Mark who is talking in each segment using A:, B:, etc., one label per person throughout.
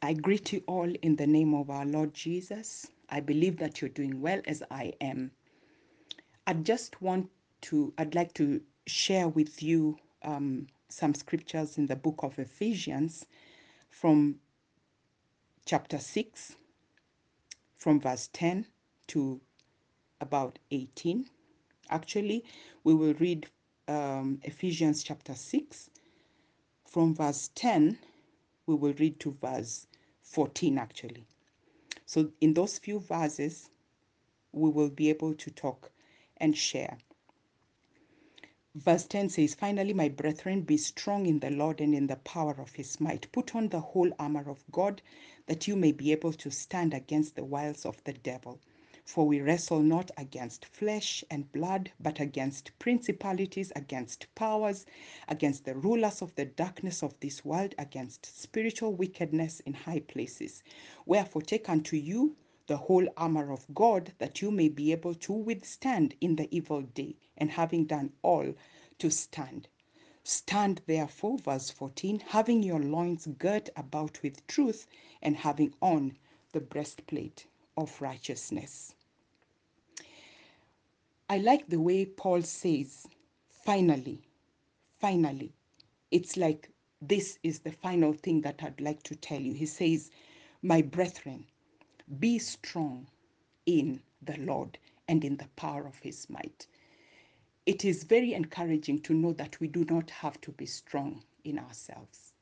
A: I greet you all in the name of our Lord Jesus. I believe that you're doing well as I am. I just want to, I'd like to share with you um, some scriptures in the book of Ephesians from chapter 6, from verse 10 to about 18. Actually, we will read um, Ephesians chapter 6 from verse 10 we will read to verse 14 actually. So, in those few verses, we will be able to talk and share. Verse 10 says, Finally, my brethren, be strong in the Lord and in the power of his might. Put on the whole armor of God, that you may be able to stand against the wiles of the devil. For we wrestle not against flesh and blood, but against principalities, against powers, against the rulers of the darkness of this world, against spiritual wickedness in high places. Wherefore, take unto you the whole armor of God, that you may be able to withstand in the evil day, and having done all, to stand. Stand therefore, verse 14, having your loins girt about with truth, and having on the breastplate of righteousness. I like the way Paul says, finally, finally. It's like this is the final thing that I'd like to tell you. He says, My brethren, be strong in the Lord and in the power of his might. It is very encouraging to know that we do not have to be strong in ourselves.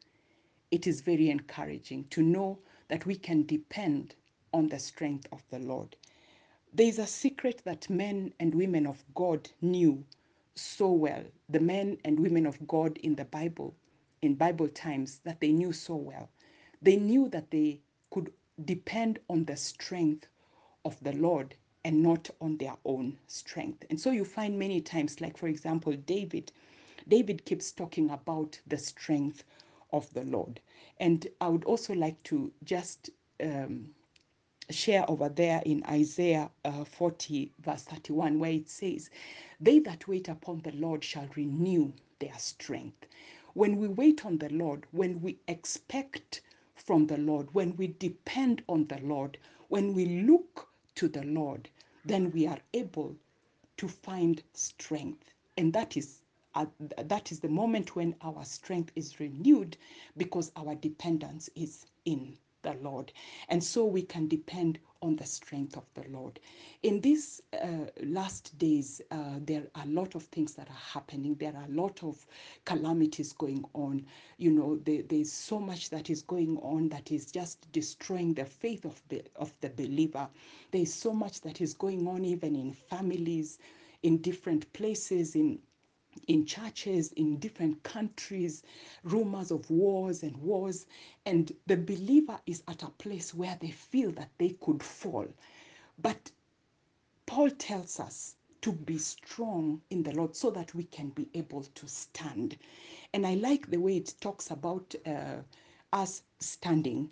A: It is very encouraging to know that we can depend on the strength of the Lord. There is a secret that men and women of God knew so well. The men and women of God in the Bible, in Bible times, that they knew so well. They knew that they could depend on the strength of the Lord and not on their own strength. And so you find many times, like for example, David, David keeps talking about the strength of the Lord. And I would also like to just um, share over there in Isaiah uh, 40, verse 31, where it says, They that wait upon the Lord shall renew their strength. When we wait on the Lord, when we expect from the Lord, when we depend on the Lord, when we look to the Lord, then we are able to find strength. And that is uh, that is the moment when our strength is renewed because our dependence is in the Lord. And so we can depend on the strength of the Lord. In these uh, last days, uh, there are a lot of things that are happening. There are a lot of calamities going on. You know, there, there's so much that is going on that is just destroying the faith of, the, of the believer. There's so much that is going on even in families, in different places, in in churches in different countries, rumors of wars and wars. And the believer is at a place where they feel that they could fall. But Paul tells us to be strong in the Lord so that we can be able to stand. And I like the way it talks about uh, us standing,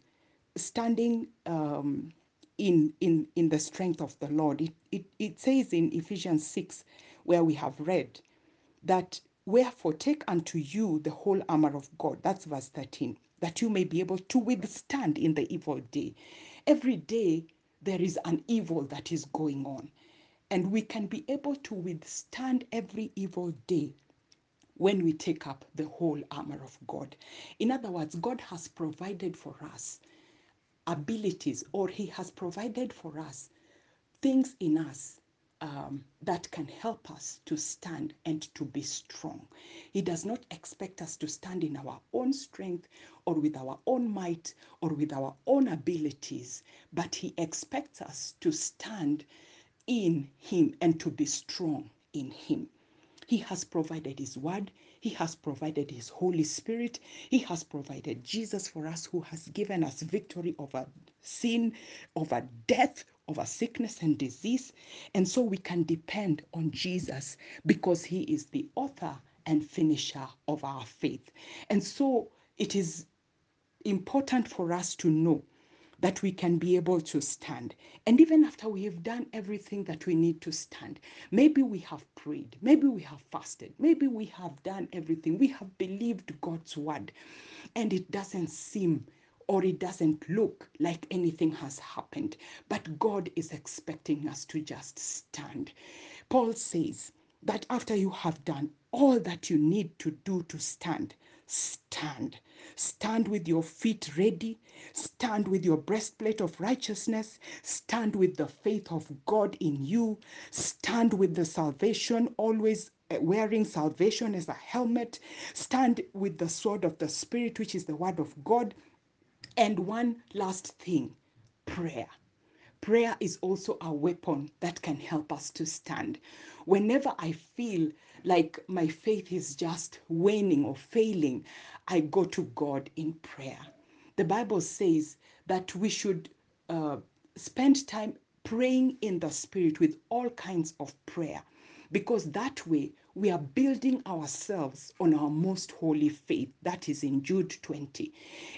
A: standing um, in, in, in the strength of the Lord. It, it, it says in Ephesians 6, where we have read, that wherefore take unto you the whole armor of God. That's verse 13. That you may be able to withstand in the evil day. Every day there is an evil that is going on. And we can be able to withstand every evil day when we take up the whole armor of God. In other words, God has provided for us abilities, or He has provided for us things in us um, that can help us to stand and to be strong. He does not expect us to stand in our own strength or with our own might or with our own abilities, but He expects us to stand in Him and to be strong in Him. He has provided His word. He has provided His Holy Spirit. He has provided Jesus for us, who has given us victory over sin, over death, over sickness and disease. And so we can depend on Jesus because He is the author and finisher of our faith. And so it is important for us to know that we can be able to stand. And even after we have done everything that we need to stand, maybe we have prayed, maybe we have fasted, maybe we have done everything, we have believed God's word, and it doesn't seem or it doesn't look like anything has happened. But God is expecting us to just stand. Paul says that after you have done all that you need to do to stand, stand. Stand with your feet ready. Stand with your breastplate of righteousness. Stand with the faith of God in you. Stand with the salvation, always uh, wearing salvation as a helmet. Stand with the sword of the Spirit, which is the word of God. And one last thing prayer. Prayer is also a weapon that can help us to stand. Whenever I feel like my faith is just waning or failing, I go to God in prayer. The Bible says that we should uh, spend time praying in the Spirit with all kinds of prayer because that way we are building ourselves on our most holy faith. That is in Jude 20.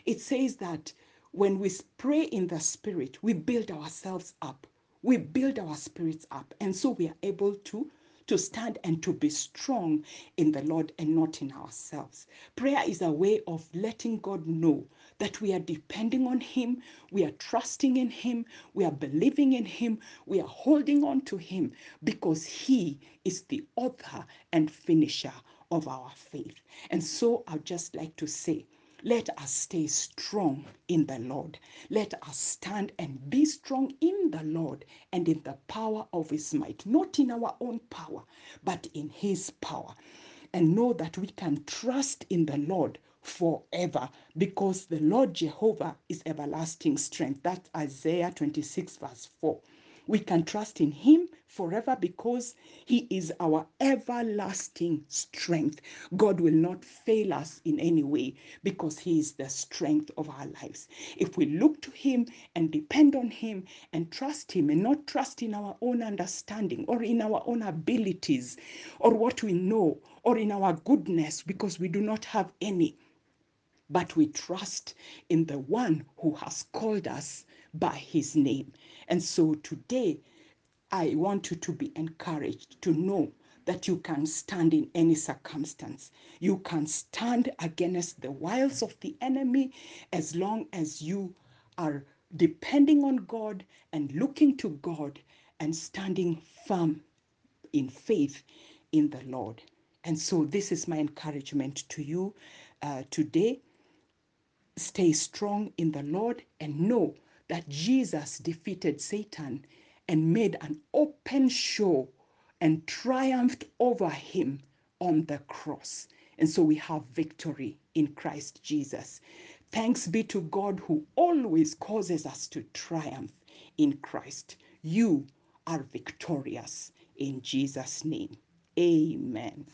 A: It says that when we pray in the Spirit, we build ourselves up. We build our spirits up. And so we are able to to stand and to be strong in the Lord and not in ourselves. Prayer is a way of letting God know that we are depending on Him, we are trusting in Him, we are believing in Him, we are holding on to Him because He is the author and finisher of our faith. And so I'd just like to say, let us stay strong in the Lord. Let us stand and be strong in the Lord and in the power of his might, not in our own power, but in his power. And know that we can trust in the Lord forever because the Lord Jehovah is everlasting strength. That's Isaiah 26, verse 4. We can trust in him forever because he is our everlasting strength. God will not fail us in any way because he is the strength of our lives. If we look to him and depend on him and trust him and not trust in our own understanding or in our own abilities or what we know or in our goodness because we do not have any but we trust in the one who has called us by his name. And so today, I want you to be encouraged to know that you can stand in any circumstance. You can stand against the wiles of the enemy as long as you are depending on God and looking to God and standing firm in faith in the Lord. And so, this is my encouragement to you uh, today stay strong in the Lord and know that Jesus defeated Satan and made an open show and triumphed over him on the cross. And so we have victory in Christ Jesus. Thanks be to God who always causes us to triumph in Christ. You are victorious in Jesus' name. Amen.